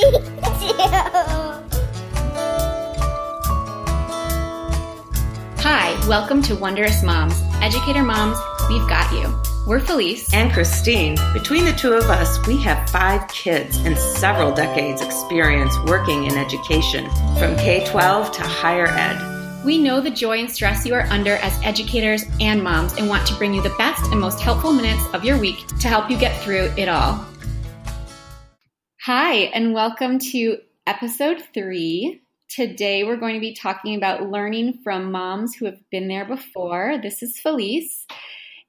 Hi, welcome to Wondrous Moms. Educator moms, we've got you. We're Felice. and Christine. Between the two of us, we have five kids and several decades experience working in education, from K 12 to higher ed. We know the joy and stress you are under as educators and moms and want to bring you the best and most helpful minutes of your week to help you get through it all. Hi, and welcome to episode three. Today we're going to be talking about learning from moms who have been there before. This is Felice.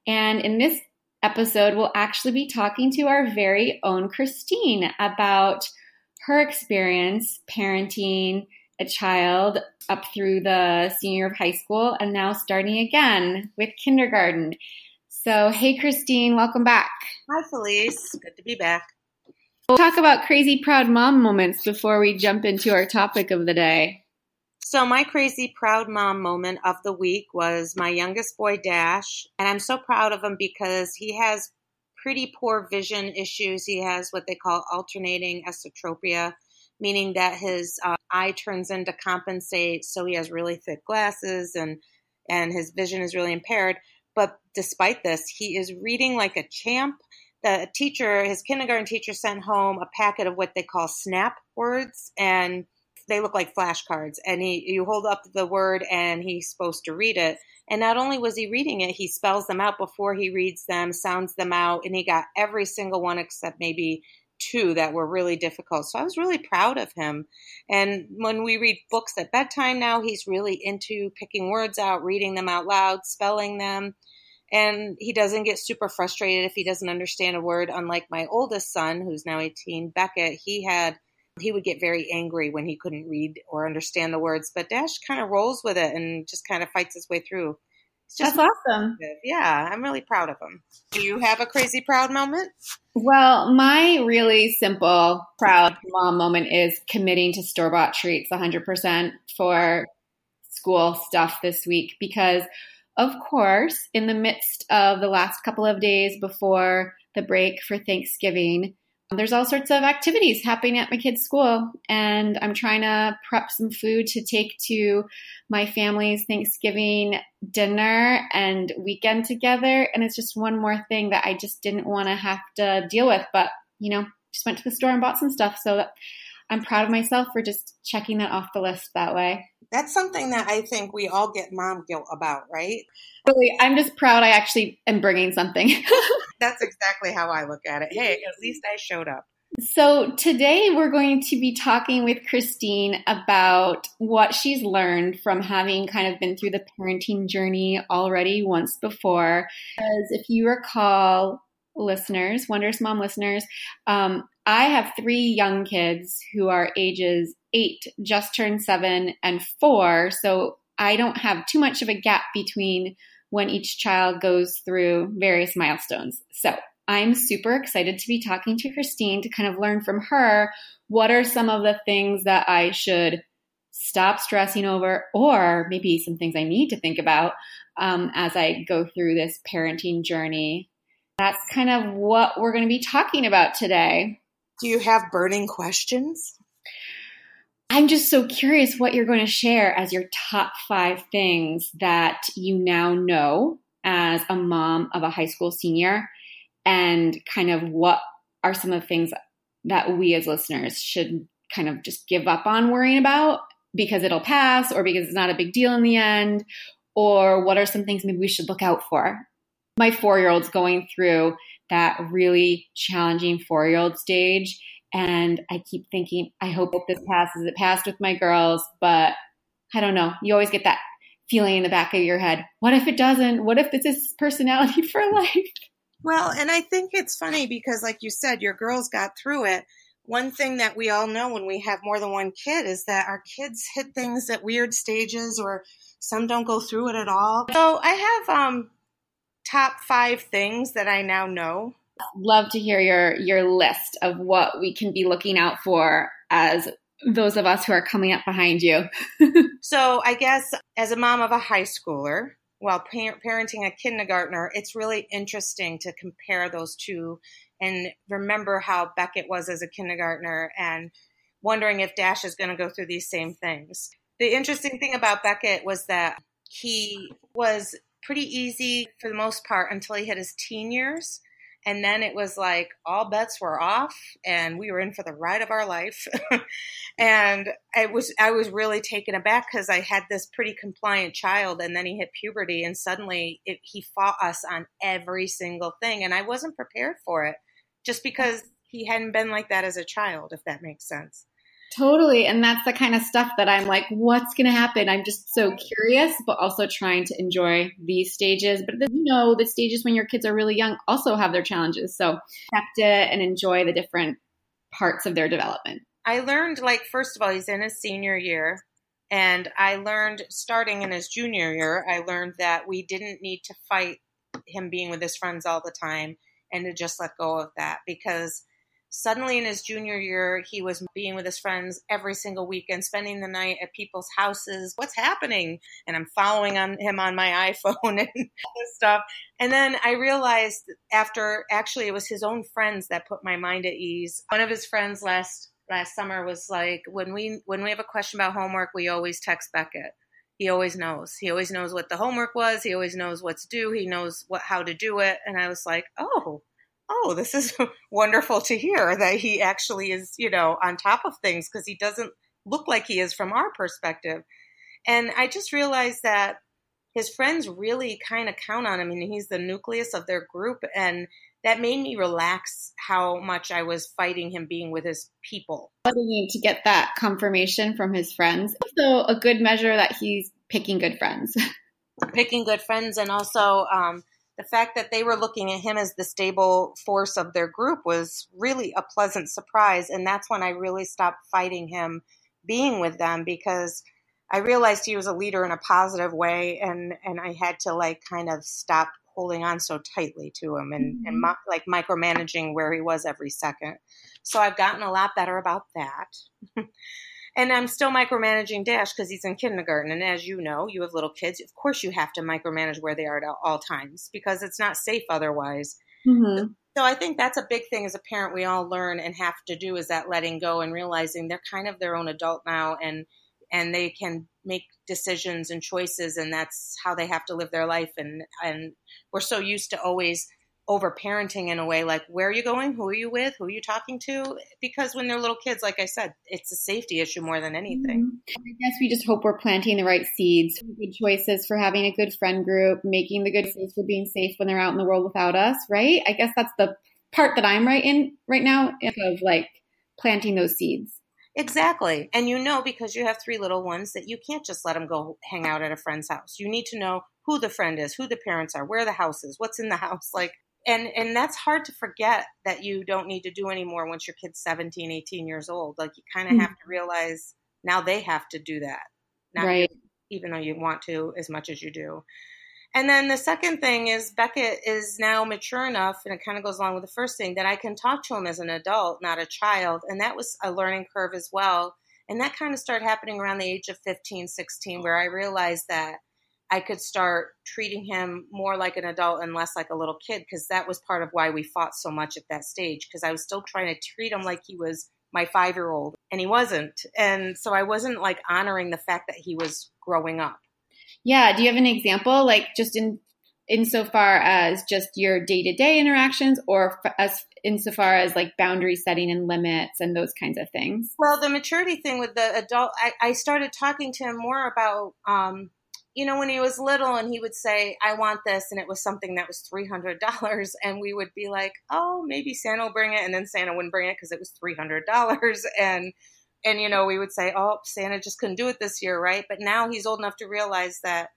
And in this episode, we'll actually be talking to our very own Christine about her experience parenting a child up through the senior of high school and now starting again with kindergarten. So, hey, Christine, welcome back. Hi, Felice. Good to be back. We'll talk about crazy proud mom moments before we jump into our topic of the day. So, my crazy proud mom moment of the week was my youngest boy, Dash. And I'm so proud of him because he has pretty poor vision issues. He has what they call alternating esotropia, meaning that his uh, eye turns in to compensate. So, he has really thick glasses and, and his vision is really impaired. But despite this, he is reading like a champ. The teacher, his kindergarten teacher, sent home a packet of what they call snap words. And they look like flashcards. And he you hold up the word and he's supposed to read it. And not only was he reading it he spells them out before he reads them sounds them out and he got every single one except maybe two that were really difficult. So i was really proud of him. And when we read books at bedtime now he's really into picking words out reading them out loud spelling them and he doesn't get super frustrated if he doesn't understand a word unlike my oldest son who's now 18 beckett he had he would get very angry when he couldn't read or understand the words. But Dash kind of rolls with it and just kind of fights his way through. It's just That's awesome. Yeah, I'm really proud of him. Do you have a crazy proud moment? Well, my really simple, proud mom moment is committing to store bought treats 100% for school stuff this week because, of course, in the midst of the last couple of days before the break for Thanksgiving, um, there's all sorts of activities happening at my kids' school, and I'm trying to prep some food to take to my family's Thanksgiving dinner and weekend together. And it's just one more thing that I just didn't want to have to deal with. But, you know, just went to the store and bought some stuff. So that I'm proud of myself for just checking that off the list that way. That's something that I think we all get mom guilt about, right? Really, I'm just proud I actually am bringing something. That's exactly how I look at it. Hey, at least I showed up. So, today we're going to be talking with Christine about what she's learned from having kind of been through the parenting journey already once before. As if you recall, listeners, Wondrous Mom listeners, um, I have three young kids who are ages eight, just turned seven, and four. So, I don't have too much of a gap between when each child goes through various milestones. So, I'm super excited to be talking to Christine to kind of learn from her what are some of the things that I should stop stressing over, or maybe some things I need to think about um, as I go through this parenting journey. That's kind of what we're going to be talking about today. Do you have burning questions? I'm just so curious what you're going to share as your top five things that you now know as a mom of a high school senior and kind of what are some of the things that we as listeners should kind of just give up on worrying about because it'll pass or because it's not a big deal in the end or what are some things maybe we should look out for my four year old's going through that really challenging four year old stage. And i keep thinking i hope that this passes it passed with my girls but i don't know. You always get that feeling in the back of your head. What if it doesn't? What if this is personality for life? Well, and I think it's funny because, like you said, your girls got through it. One thing that we all know when we have more than one kid is that our kids hit things at weird stages, or some don't go through it at all. So I have um, top five things that I now know. love to hear your your list of what we can be looking out for as those of us who are coming up behind you. So I guess as a mom of a high schooler, while par- parenting a kindergartner, it's really interesting to compare those two and remember how Beckett was as a kindergartner and wondering if Dash is going to go through these same things. The interesting thing about Beckett was that he was pretty easy for the most part until he hit his teen years. And then it was like all bets were off and we were in for the ride of our life. and I was I was really taken aback because I had this pretty compliant child and then he hit puberty and suddenly it, he fought us on every single thing and I wasn't prepared for it just because he hadn't been like that as a child if that makes sense. Totally. And that's the kind of stuff that I'm like, what's going to happen? I'm just so curious, but also trying to enjoy these stages. But you know, the stages when your kids are really young also have their challenges. So accept it and enjoy the different parts of their development. I learned, like, first of all, he's in his senior year. And I learned starting in his junior year, I learned that we didn't need to fight him being with his friends all the time and to just let go of that because Suddenly, in his junior year, he was being with his friends every single weekend, spending the night at people's houses. What's happening? And I'm following on him on my iPhone and all this stuff. And then I realized after actually it was his own friends that put my mind at ease. One of his friends last last summer was like, when we when we have a question about homework, we always text Beckett. He always knows. He always knows what the homework was. He always knows what's due. He knows what how to do it. And I was like, oh oh, this is wonderful to hear that he actually is, you know, on top of things because he doesn't look like he is from our perspective. And I just realized that his friends really kind of count on him and he's the nucleus of their group. And that made me relax how much I was fighting him being with his people. To get that confirmation from his friends. So a good measure that he's picking good friends. picking good friends and also um, the fact that they were looking at him as the stable force of their group was really a pleasant surprise. And that's when I really stopped fighting him being with them because I realized he was a leader in a positive way. And, and I had to like kind of stop holding on so tightly to him and, mm-hmm. and mo- like micromanaging where he was every second. So I've gotten a lot better about that. And I'm still micromanaging Dash because he's in kindergarten. And as you know, you have little kids. Of course, you have to micromanage where they are at all times because it's not safe otherwise. Mm-hmm. So I think that's a big thing as a parent we all learn and have to do is that letting go and realizing they're kind of their own adult now and and they can make decisions and choices and that's how they have to live their life and and we're so used to always over parenting in a way like where are you going who are you with who are you talking to because when they're little kids like i said it's a safety issue more than anything mm-hmm. i guess we just hope we're planting the right seeds good choices for having a good friend group making the good choices for being safe when they're out in the world without us right i guess that's the part that i'm right in right now of like planting those seeds Exactly. And you know, because you have three little ones, that you can't just let them go hang out at a friend's house. You need to know who the friend is, who the parents are, where the house is, what's in the house. Like, and and that's hard to forget that you don't need to do anymore once your kid's 17 18 years old. Like you kind of mm-hmm. have to realize now they have to do that. Right. you, even though you want to as much as you do. And then the second thing is beckett is now mature enough and it kind of goes along with the first thing that i can talk to him as an adult not a child and that was a learning curve as well. And that kind of started happening around the age of 15 16 where i realized that I could start treating him more like an adult and less like a little kid because that was part of why we fought so much at that stage because I was still trying to treat him like he was my five year old and he wasn't. And so I wasn't like honoring the fact that he was growing up. Yeah. Do you have an example, like just in insofar as just your day to day interactions or as insofar as like boundary setting and limits and those kinds of things? Well, the maturity thing with the adult, I, I started talking to him more about, um, you know, when he was little and he would say, I want this, and it was something that was $300, and we would be like, oh, maybe Santa will bring it, and then Santa wouldn't bring it because it was $300. And, and, you know, we would say, oh, Santa just couldn't do it this year, right? But now he's old enough to realize that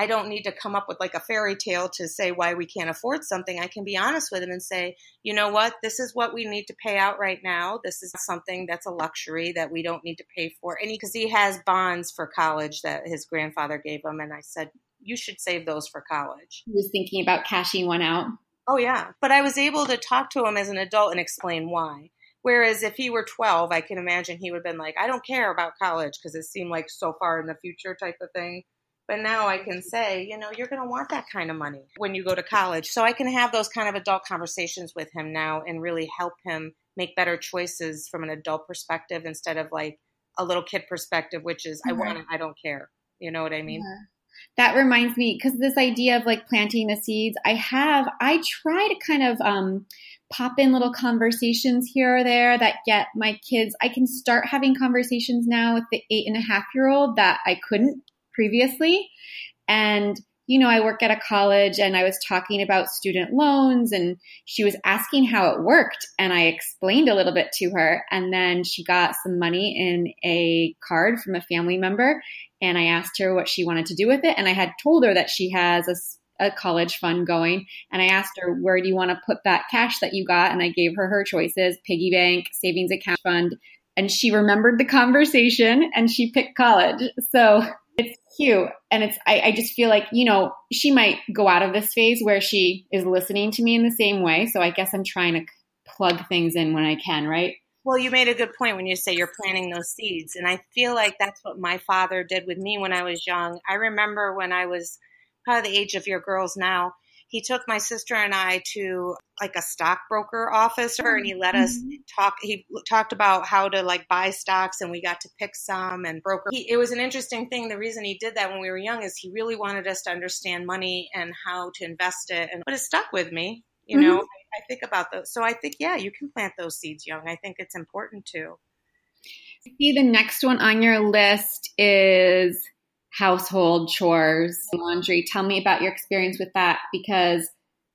I don't need to come up with like a fairy tale to say why we can't afford something. I can be honest with him and say, you know what, this is what we need to pay out right now. This is something that's a luxury that we don't need to pay for. And because he, he has bonds for college that his grandfather gave him. And I said, you should save those for college. He was thinking about cashing one out. Oh, yeah. But I was able to talk to him as an adult and explain why. Whereas if he were 12, I can imagine he would have been like, I don't care about college because it seemed like so far in the future type of thing. But now I can say, you know, you're going to want that kind of money when you go to college. So I can have those kind of adult conversations with him now and really help him make better choices from an adult perspective instead of like a little kid perspective, which is I want it, I don't care. You know what I mean? Yeah. That reminds me because this idea of like planting the seeds, I have I try to kind of um, pop in little conversations here or there that get my kids. I can start having conversations now with the eight and a half year old that I couldn't previously, and you know, I work at a college and I was talking about student loans and she was asking how it worked. And I explained a little bit to her. And then she got some money in a card from a family member. And I asked her what she wanted to do with it. And I had told her that she has a, a college fund going. And I asked her, where do you want to put that cash that you got? And I gave her her choices piggy bank, savings account fund. And she remembered the conversation and she picked college. So it's cute. And it's, I, I just feel like, you know, she might go out of this phase where she is listening to me in the same way. So I guess I'm trying to plug things in when I can, right? Well, you made a good point when you say you're planting those seeds. And I feel like that's what my father did with me when I was young. I remember when I was probably the age of your girls now, he took my sister and I to like a stockbroker office and he let us mm-hmm. talk he talked about how to like buy stocks and we got to pick some and broker. He, it was an interesting thing. The reason he did that when we were young is he really wanted us to understand money and how to invest it and but it stuck with me you mm-hmm. know? I, I think about those so i think yeah you can plant those seeds young. I think it's important to. See the next one on your list is household chores, laundry. Tell me about your experience with that because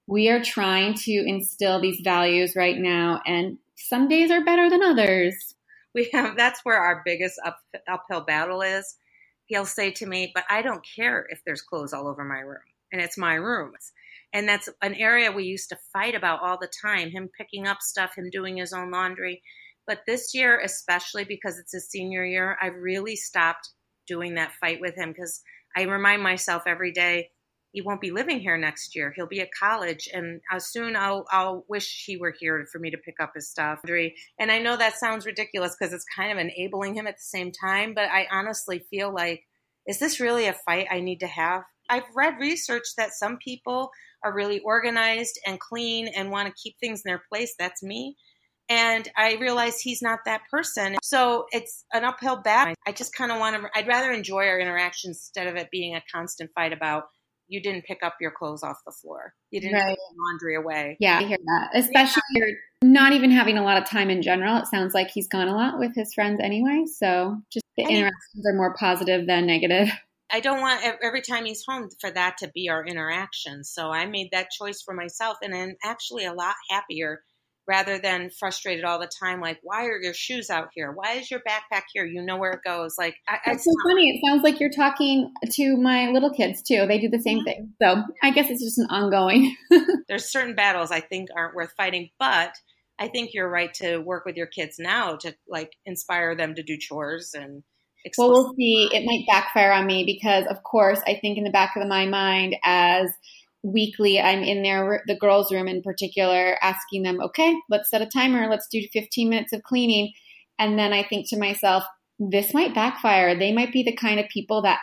we are trying to instill these values right now, and some days are better than others. We have that's where our biggest up, uphill battle is. He'll say to me, "But I don't care if there's clothes all over my room, and it's my room." And that's an area we used to fight about all the time. Him picking up stuff, him doing his own laundry. But this year, especially because it's his senior year, I've really stopped doing that fight with him because I remind myself every day he won't be living here next year. He'll be at college, and soon I'll I'll wish he were here for me to pick up his stuff. And I know that sounds ridiculous because it's kind of enabling him at the same time, but I honestly feel like, is this really a fight I need to have? I've read research that some people are really organized and clean and want to keep things in their place. That's me. And I realize he's not that person. So it's an uphill battle. I just kind of want to, I'd rather enjoy our interactions instead of it being a constant fight about you didn't pick up your clothes off the floor. You didn't right. put laundry away. Yeah, I hear that. Especially yeah. you're not even having a lot of time in general. It sounds like he's gone a lot with his friends anyway. So just the interactions are more positive than negative. I don't want every time he's home for that to be our interaction. So I made that choice for myself and I'm actually a lot happier rather than frustrated all the time like why are your shoes out here? Why is your backpack here? You know where it goes. Like I, that's so not- funny. It sounds like you're talking to my little kids too. They do the same thing. So i guess it's just an ongoing there's certain battles i think aren't worth fighting but i think you're right to work with your kids now to like inspire them to do chores and well we'll see. It might backfire on me because of course i think in the back of my mind as weekly i'm in there the girls room in particular asking them okay let's set a timer let's do 15 minutes of cleaning. And then i think to myself this might backfire. They might be the kind of people that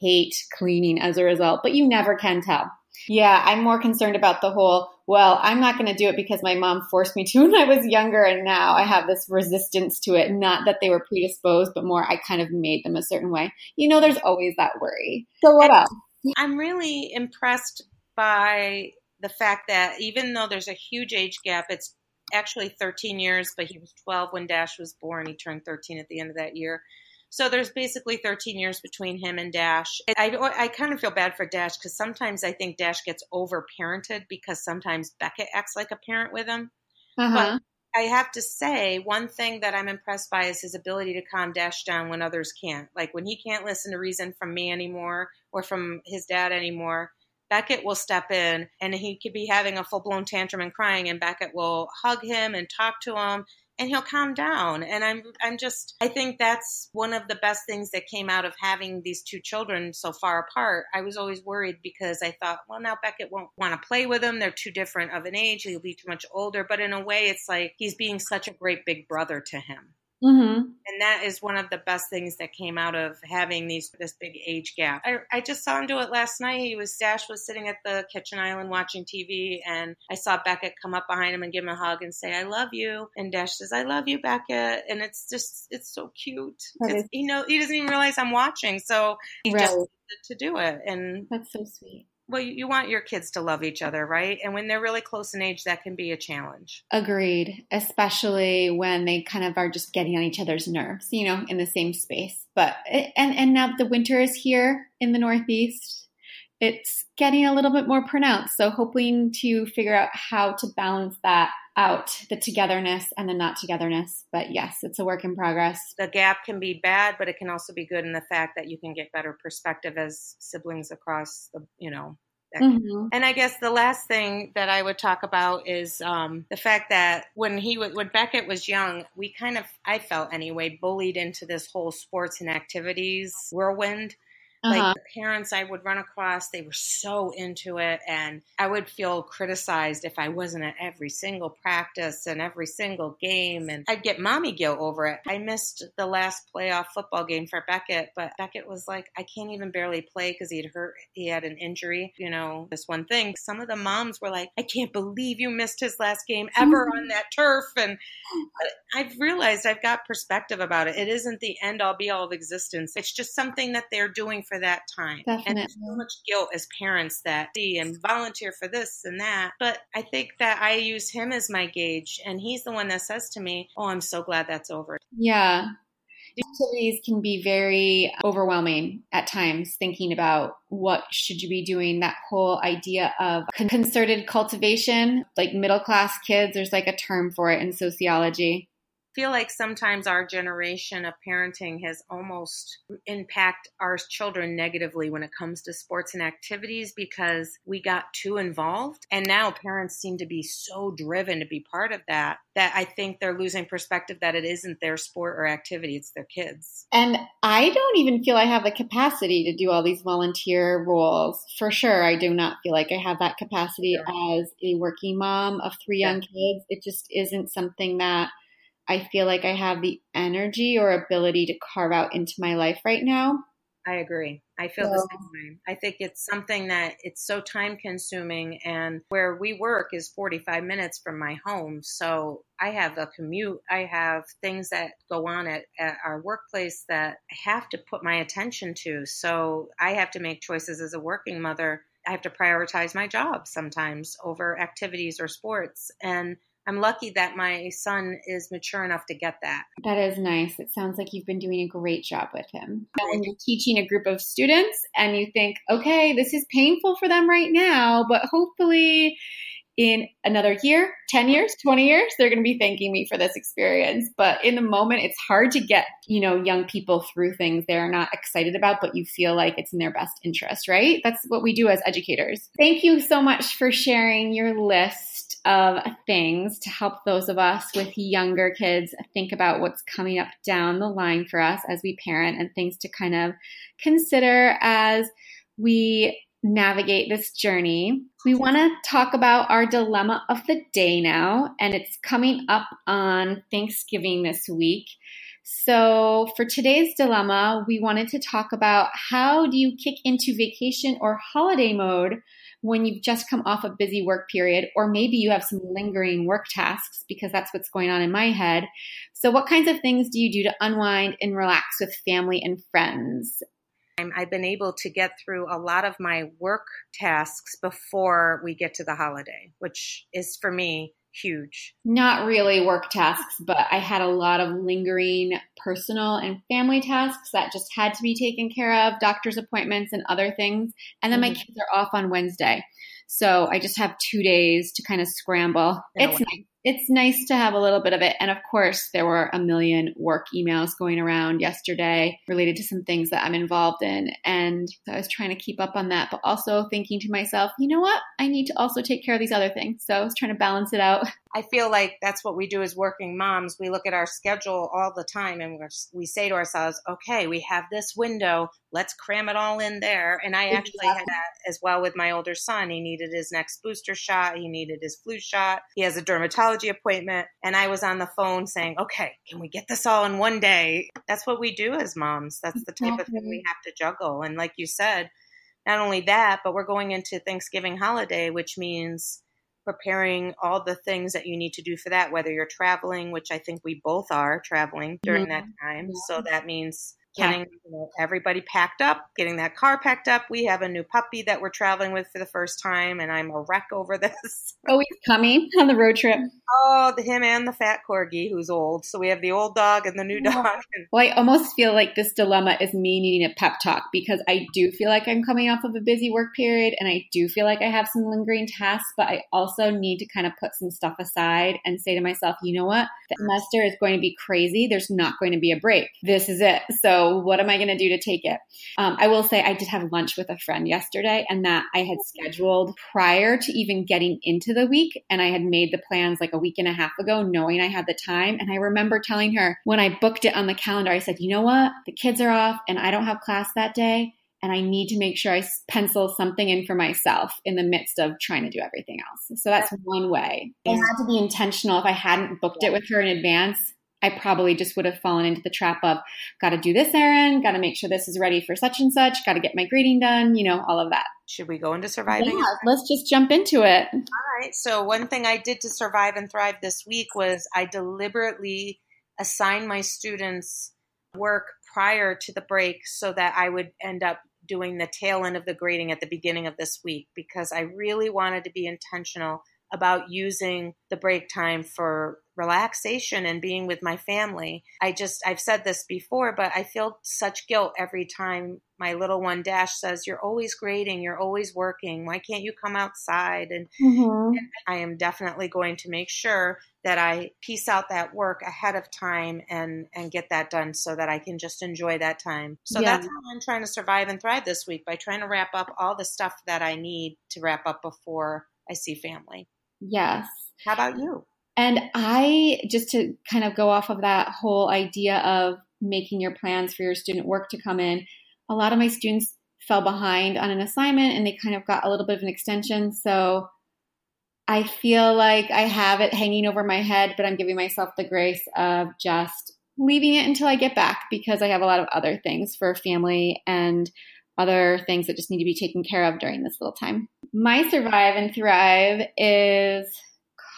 hate cleaning as a result but you never can tell. Yeah i'm more concerned about the whole well i'm not going to do it because my mom forced me to when i was younger and now i have this resistance to it. Not that they were predisposed but more i kind of made them a certain way. You know there's always that worry. So what else? I'm really impressed by the fact that even though there's a huge age gap, it's actually 13 years, but he was 12 when Dash was born. He turned 13 at the end of that year. So there's basically 13 years between him and Dash. I, I kind of feel bad for Dash because sometimes I think Dash gets over parented because sometimes Beckett acts like a parent with him. Uh-huh. But I have to say, one thing that I'm impressed by is his ability to calm Dash down when others can't. Like when he can't listen to reason from me anymore or from his dad anymore, Beckett will step in and he could be having a full blown tantrum and crying, and Beckett will hug him and talk to him and he'll calm down. And I'm I'm just I think that's one of the best things that came out of having these two children so far apart. I was always worried because I thought, well, now Beckett won't want to play with him. They're too different of an age. He'll be too much older. But in a way, it's like he's being such a great big brother to him. Mm-hmm. And that is one of the best things that came out of having these this big age gap. I, I just saw him do it last night. He was Dash was sitting at the kitchen island watching TV, and I saw Beckett come up behind him and give him a hug and say, "I love you." And Dash says, "I love you, Beckett." And it's just it's so cute. It's, he know he doesn't even realize I'm watching, so he Right. just to do it. And That's so sweet. Well, you, want your kids to love each other, right? And when they're really close in age, that can be a challenge. Agreed, especially when they kind of are just getting on each other's nerves, you know, in the same space. But and and now the winter is here in the Northeast. It's getting a little bit more pronounced. So hoping to figure out how to balance that out, the togetherness and the not togetherness. But yes, it's a work in progress. the gap can be bad, but it can also be good in the fact that you can get better perspective as siblings across the, you know. Mhm. And I guess the last thing that I would talk about is um, the fact that when he wa- when Beckett was young, we kind of I felt anyway bullied into this whole sports and activities whirlwind. Uh-huh. Like the parents I would run across, they were so into it, and I would feel criticized if I wasn't at every single practice and every single game, and I'd get mommy guilt over it. I missed the last playoff football game for Beckett, but Beckett was like, I can't even barely play because he'd hurt, he had an injury, you know, this one thing. Some of the moms were like, I can't believe you missed his last game ever on that turf, and I've realized I've got perspective about it. It isn't the end all be all of existence. It's just something that they're doing for that time. And so much guilt as parents that see and volunteer for this and that. But I think that I use him as my gauge, and he's the one that says to me, Oh, I'm so glad that's over. Yeah. Activities can be very overwhelming at times, thinking about what should you be doing. That whole idea of concerted cultivation, like middle class kids, there's like a term for it in sociology. Feel like sometimes our generation of parenting has almost impact our children negatively when it comes to sports and activities because we got too involved and now parents seem to be so driven to be part of that that I think they're losing perspective that it isn't their sport or activity it's their kids. And I don't even feel I have the capacity to do all these volunteer roles. For sure, I do not feel like I have that capacity as a working mom of three Yeah. young kids. It just isn't something that I feel like I have the energy or ability to carve out into my life right now. I agree. I feel the same way. I think it's something that it's so time consuming and where we work is 45 minutes from my home. So I have a commute. I have things that go on at, at our workplace that I have to put my attention to. So I have to make choices as a working mother. I have to prioritize my job sometimes over activities or sports. And I'm lucky that my son is mature enough to get that. That is nice. It sounds like you've been doing a great job with him. When you're teaching a group of students and you think, okay, this is painful for them right now, but hopefully in another year, 10 years, 20 years, they're going to be thanking me for this experience. But in the moment, it's hard to get, you know, young people through things they're not excited about, but you feel like it's in their best interest, right? That's what we do as educators. Thank you so much for sharing your list of things to help those of us with younger kids think about what's coming up down the line for us as we parent and things to kind of consider as we navigate this journey. We want to talk about our dilemma of the day now, and it's coming up on Thanksgiving this week. So, for today's dilemma, we wanted to talk about how do you kick into vacation or holiday mode when you've just come off a busy work period, or maybe you have some lingering work tasks because that's what's going on in my head. So, what kinds of things do you do to unwind and relax with family and friends? I've been able to get through a lot of my work tasks before we get to the holiday, which is for me huge. Not really work tasks, but I had a lot of lingering personal and family tasks that just had to be taken care of, doctor's appointments and other things. And then my Mhm. kids are off on Wednesday. So I just have two days to kind of scramble. In It's nice. It's nice to have a little bit of it. And of course, there were a million work emails going around yesterday related to some things that I'm involved in. And so I was trying to keep up on that, but also thinking to myself, you know what? I need to also take care of these other things. So I was trying to balance it out. I feel like that's what we do as working moms. We look at our schedule all the time and we say to ourselves, okay, we have this window. Let's cram it all in there. And I actually had that as well with my older son. He needed his next booster shot. He needed his flu shot. He has a dermatology appointment. And I was on the phone saying, okay, can we get this all in one day? That's what we do as moms. That's the type of thing we have to juggle. And like you said, not only that, but we're going into Thanksgiving holiday, which means preparing all the things that you need to do for that, whether you're traveling, which I think we both are traveling during mm-hmm. that time. Yeah. So that means getting you know, everybody packed up, getting that car packed up. We have a new puppy that we're traveling with for the first time, and I'm a wreck over this. Oh, he's coming on the road trip. Oh, the, him and the fat corgi who's old. So we have the old dog and the new dog. Well, I almost feel like this dilemma is me needing a pep talk because I do feel like I'm coming off of a busy work period and I do feel like I have some lingering tasks, but I also need to kind of put some stuff aside and say to myself, you know what? The semester is going to be crazy. There's not going to be a break. This is it. So what am I going to do to take it? Um, I will say I did have lunch with a friend yesterday and that I had scheduled prior to even getting into the week and I had made the plans like a week and a half ago, knowing I had the time. And I remember telling her when I booked it on the calendar, I said, you know what? The kids are off and I don't have class that day. And I need to make sure I pencil something in for myself in the midst of trying to do everything else. So that's one way. I had to be intentional. If I hadn't booked it with her in advance, I probably just would have fallen into the trap of got to do this errand, got to make sure this is ready for such and such, got to get my grading done, you know, all of that. Should we go into surviving? Yeah, let's just jump into it. All right. So, one thing I did to survive and thrive this week was I deliberately assigned my students work prior to the break so that I would end up doing the tail end of the grading at the beginning of this week because I really wanted to be intentional about using the break time for relaxation and being with my family. I just, I've said this before, but I feel such guilt every time my little one Dash says, You're always grading, you're always working. Why can't you come outside? And, mm-hmm. and, I am definitely going to make sure that I piece out that work ahead of time and, and get that done so that I can just enjoy that time. So yeah. that's how I'm trying to survive and thrive this week by trying to wrap up all the stuff that I need to wrap up before I see family. Yes. How about you? And I, just to kind of go off of that whole idea of making your plans for your student work to come in, a lot of my students fell behind on an assignment and they kind of got a little bit of an extension. So I feel like I have it hanging over my head, but I'm giving myself the grace of just leaving it until I get back because I have a lot of other things for family and other things that just need to be taken care of during this little time. My survive and thrive is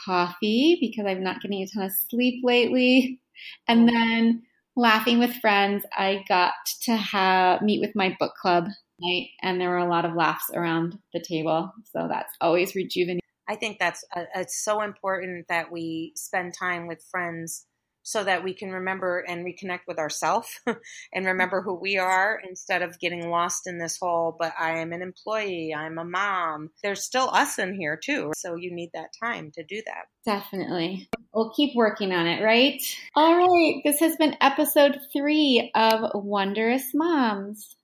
coffee because I'm not getting a ton of sleep lately. And then laughing with friends. I got to have meet with my book club night and there were a lot of laughs around the table. So that's always rejuvenating. I think that's uh, it's so important that we spend time with friends so that we can remember and reconnect with ourselves and remember who we are instead of getting lost in this whole but i am an employee i'm a mom. There's still us in here too so you need that time to do that. Definitely. We'll keep working on it right? All right. This has been episode three of wondrous moms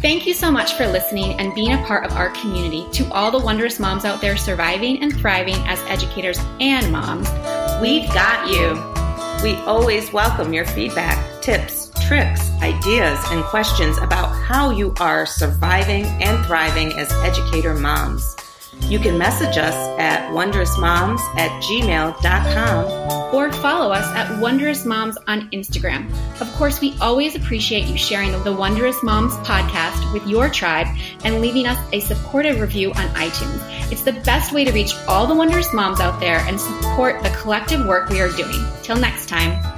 Thank you so much for listening and being a part of our community. To all the wondrous moms out there surviving and thriving as educators and moms, we've got you. We always welcome your feedback, tips, tricks, ideas, and questions about how you are surviving and thriving as educator moms. You can message us at wondrousmoms at gmail.com or follow us at Wondrous Moms on Instagram. Of course, we always appreciate you sharing the Wondrous Moms podcast with your tribe and leaving us a supportive review on iTunes. It's the best way to reach all the Wondrous Moms out there and support the collective work we are doing. Till next time.